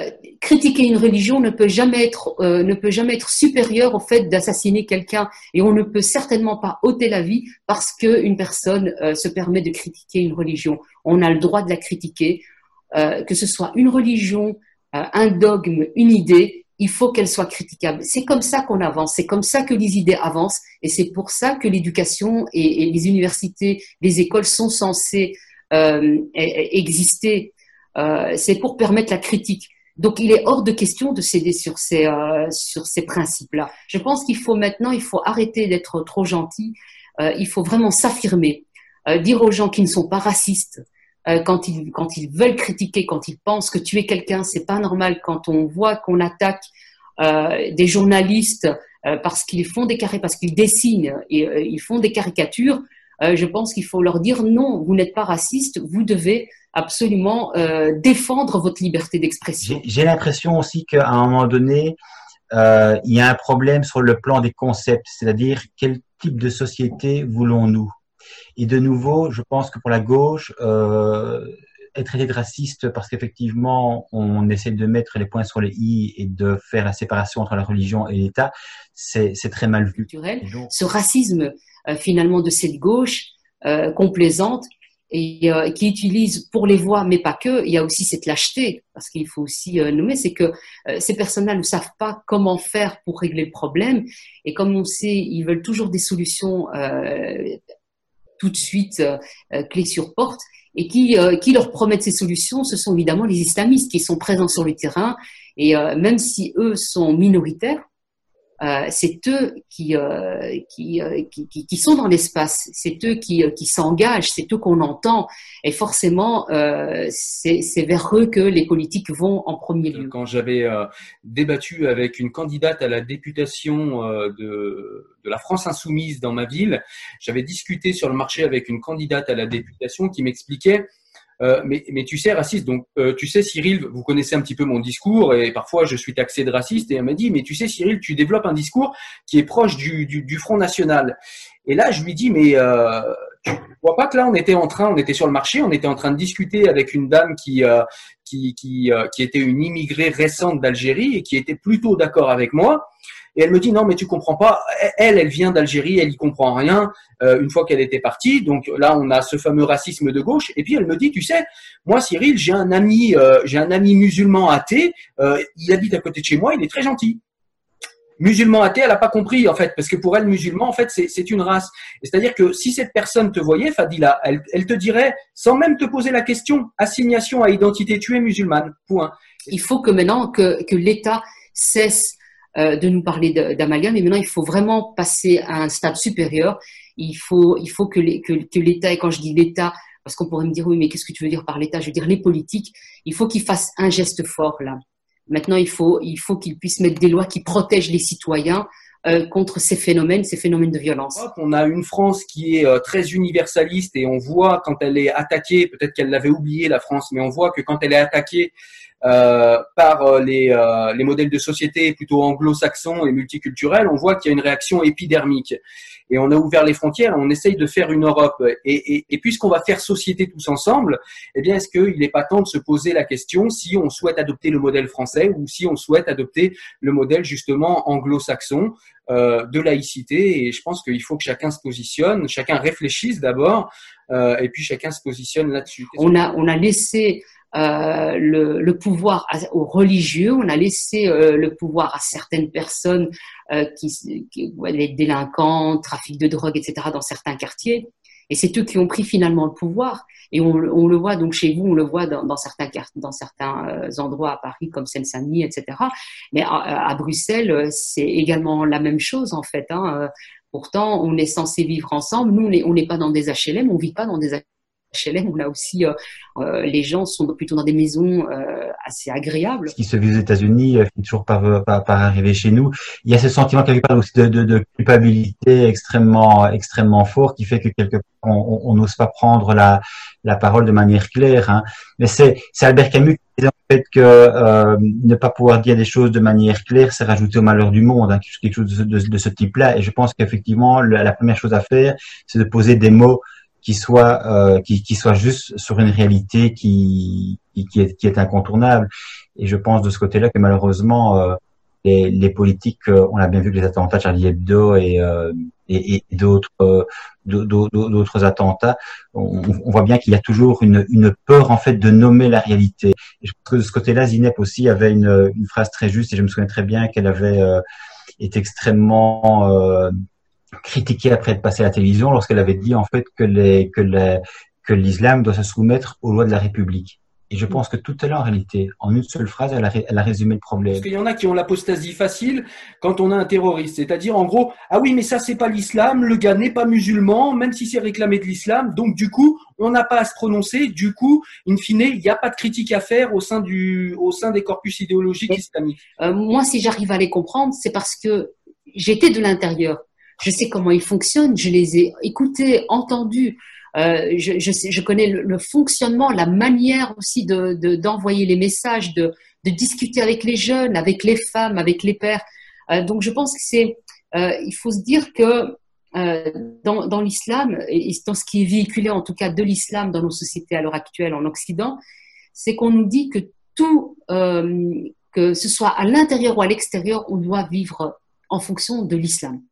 Euh, critiquer une religion ne peut jamais être euh, ne peut jamais être supérieur au fait d'assassiner quelqu'un et on ne peut certainement pas ôter la vie parce que une personne euh, se permet de critiquer une religion. On a le droit de la critiquer, que ce soit une religion, un dogme, une idée, il faut qu'elle soit critiquable. C'est comme ça qu'on avance, c'est comme ça que les idées avancent et c'est pour ça que l'éducation et, les universités, les écoles sont censées e- e- exister c'est pour permettre la critique. Donc, il est hors de question de céder sur ces, euh, sur ces principes-là. Je pense qu'il faut maintenant, il faut arrêter d'être trop gentil. Euh, il faut vraiment s'affirmer, euh, dire aux gens qui ne sont pas racistes euh, quand ils quand ils veulent critiquer, quand ils pensent que tuer quelqu'un c'est pas normal. Quand on voit qu'on attaque euh, des journalistes parce qu'ils font des carrés, parce qu'ils dessinent et ils font des caricatures, euh, je pense qu'il faut leur dire non, vous n'êtes pas raciste, vous devez absolument euh, défendre votre liberté d'expression. J'ai l'impression aussi qu'à un moment donné, euh, il y a un problème sur le plan des concepts, c'est-à-dire quel type de société voulons-nous? Et de nouveau, je pense que pour la gauche, être traité de raciste parce qu'effectivement, on essaie de mettre les points sur les i et de faire la séparation entre la religion et l'État, c'est très mal vu. Ce racisme finalement de cette gauche euh, complaisante et euh, qui utilise pour les voix, mais pas que, il y a aussi cette lâcheté, parce qu'il faut aussi euh, nommer, c'est que euh, ces personnes-là ne savent pas comment faire pour régler le problème, et comme on sait, ils veulent toujours des solutions euh, tout de suite euh, euh, clés sur porte, et qui, euh, qui leur promettent ces solutions, ce sont évidemment les islamistes qui sont présents sur le terrain, et euh, même si eux sont minoritaires, euh, c'est eux qui, euh, qui, euh, qui, qui, qui sont dans l'espace, c'est eux qui, euh, qui s'engagent, c'est eux qu'on entend, et forcément, euh, c'est vers eux que les politiques vont en premier lieu. quand j'avais débattu avec une candidate à la députation de, de la France insoumise dans ma ville, j'avais discuté sur le marché avec une candidate à la députation qui m'expliquait euh, mais, mais tu sais, raciste, donc euh, tu sais, Cyril, vous connaissez un petit peu mon discours et parfois je suis taxé de raciste et elle m'a dit, mais tu sais, Cyril, tu développes un discours qui est proche du, du, du Front National. Et là, je lui dis, mais euh, tu vois pas que là, on était en train, on était sur le marché, on était en train de discuter avec une dame qui, euh, qui, qui, euh, qui était une immigrée récente d'Algérie et qui était plutôt d'accord avec moi. Et elle me dit non mais tu comprends pas. Elle, elle vient d'Algérie, elle y comprend rien. euh, une fois qu'elle était partie, donc là on a ce fameux racisme de gauche. Et puis elle me dit tu sais, moi Cyril, j'ai un ami, euh, j'ai un ami musulman athée. euh, il habite à côté de chez moi, il est très gentil. Musulman athée, elle a pas compris en fait, parce que pour elle musulman en fait c'est une race. C'est-à-dire que si cette personne te voyait, Fadila, elle, te dirait sans même te poser la question, assignation à identité, tu es musulmane. Point. Il faut que maintenant que l'État cesse euh, de nous parler d'amalgame, et maintenant il faut vraiment passer à un stade supérieur. Il faut, il faut que l'État, et quand je dis l'État, parce qu'on pourrait me dire oui, mais qu'est-ce que tu veux dire par l'État? Je veux dire les politiques. Il faut qu'ils fassent un geste fort là. Maintenant, il faut, il faut qu'ils puissent mettre des lois qui protègent les citoyens euh, contre ces phénomènes, ces phénomènes de violence. On a une France qui est euh, très universaliste et on voit quand elle est attaquée, peut-être qu'elle l'avait oublié la France, mais on voit que quand elle est attaquée par euh, les, euh, les modèles de société plutôt anglo-saxons et multiculturels, on voit qu'il y a une réaction épidermique. Et on a ouvert les frontières, on essaye de faire une Europe. Et, et, puisqu'on va faire société tous ensemble, eh bien, est-ce qu'il n'est pas temps de se poser la question si on souhaite adopter le modèle français ou si on souhaite adopter le modèle justement anglo-saxon euh, de laïcité? Et je pense qu'il faut que chacun se positionne, chacun réfléchisse d'abord euh, et puis chacun se positionne là-dessus. On a, on a laissé euh, le, le pouvoir aux religieux, on a laissé euh, le pouvoir à certaines personnes euh, qui, qui ouais, les délinquants, trafic de drogue, etc. dans certains quartiers. Et c'est eux qui ont pris finalement le pouvoir. Et on, on le voit donc chez vous, on le voit dans, dans certains dans certains euh, endroits à Paris comme Seine-Saint-Denis, etc. Mais à, à Bruxelles, euh, c'est également la même chose en fait. Hein. Euh, Pourtant, on est censé vivre ensemble. Nous, on n'est pas dans des HLM, on vit pas dans des HLM, on a aussi, euh, euh, les gens sont plutôt dans des maisons euh, assez agréables. Ce qui se vit aux États-Unis finit toujours par, par, arriver chez nous. Il y a ce sentiment quelque part aussi de, de, de culpabilité extrêmement, extrêmement fort qui fait que quelque part on n'ose pas prendre la, la parole de manière claire. Hein. Mais c'est Albert Camus qui disait en fait que euh, ne pas pouvoir dire des choses de manière claire, c'est rajouter au malheur du monde, hein, quelque chose de, de, de ce type-là. Et je pense qu'effectivement, la première chose à faire, c'est de poser des mots qui soit euh, qui, qui soit juste sur une réalité qui, qui, est, qui est incontournable. Et je pense de ce côté-là que malheureusement euh, les, les, politiques, euh, on a bien vu que les attentats Charlie Hebdo et, euh, et, et d'autres euh, d'autres attentats, on, on, voit bien qu'il y a toujours une, une peur en fait de nommer la réalité. Je pense que de ce côté-là, Zineb aussi avait une, une phrase très juste et je me souviens très bien qu'elle avait été extrêmement critiquée après être passée à la télévision lorsqu'elle avait dit en fait que les que les, que l'islam doit se soumettre aux lois de la République. Et je pense que tout est là en réalité. En une seule phrase, elle a, elle a résumé le problème. Parce qu'il y en a qui ont l'apostasie facile quand on a un terroriste. C'est-à-dire, en gros, ah oui, mais ça, c'est pas l'islam, le gars n'est pas musulman, même si c'est réclamé de l'islam. Donc, du coup, on n'a pas à se prononcer. Du coup, in fine, il n'y a pas de critique à faire au sein, du, au sein des corpus idéologiques islamiques. Euh, moi, si j'arrive à les comprendre, c'est parce que j'étais de l'intérieur je sais comment ils fonctionnent, je les ai écoutés, entendus. Euh, je, je, sais, je, connais le, fonctionnement, la manière aussi d'envoyer de, les messages, de, de, discuter avec les jeunes, avec les femmes, avec les pères. Euh, donc je pense que c'est, euh, il faut se dire que euh, dans, dans l'islam et dans ce qui est véhiculé en tout cas de l'islam dans nos sociétés à l'heure actuelle en Occident, c'est qu'on nous dit que tout, euh, que ce soit à l'intérieur ou à l'extérieur, on doit vivre en fonction de l'islam.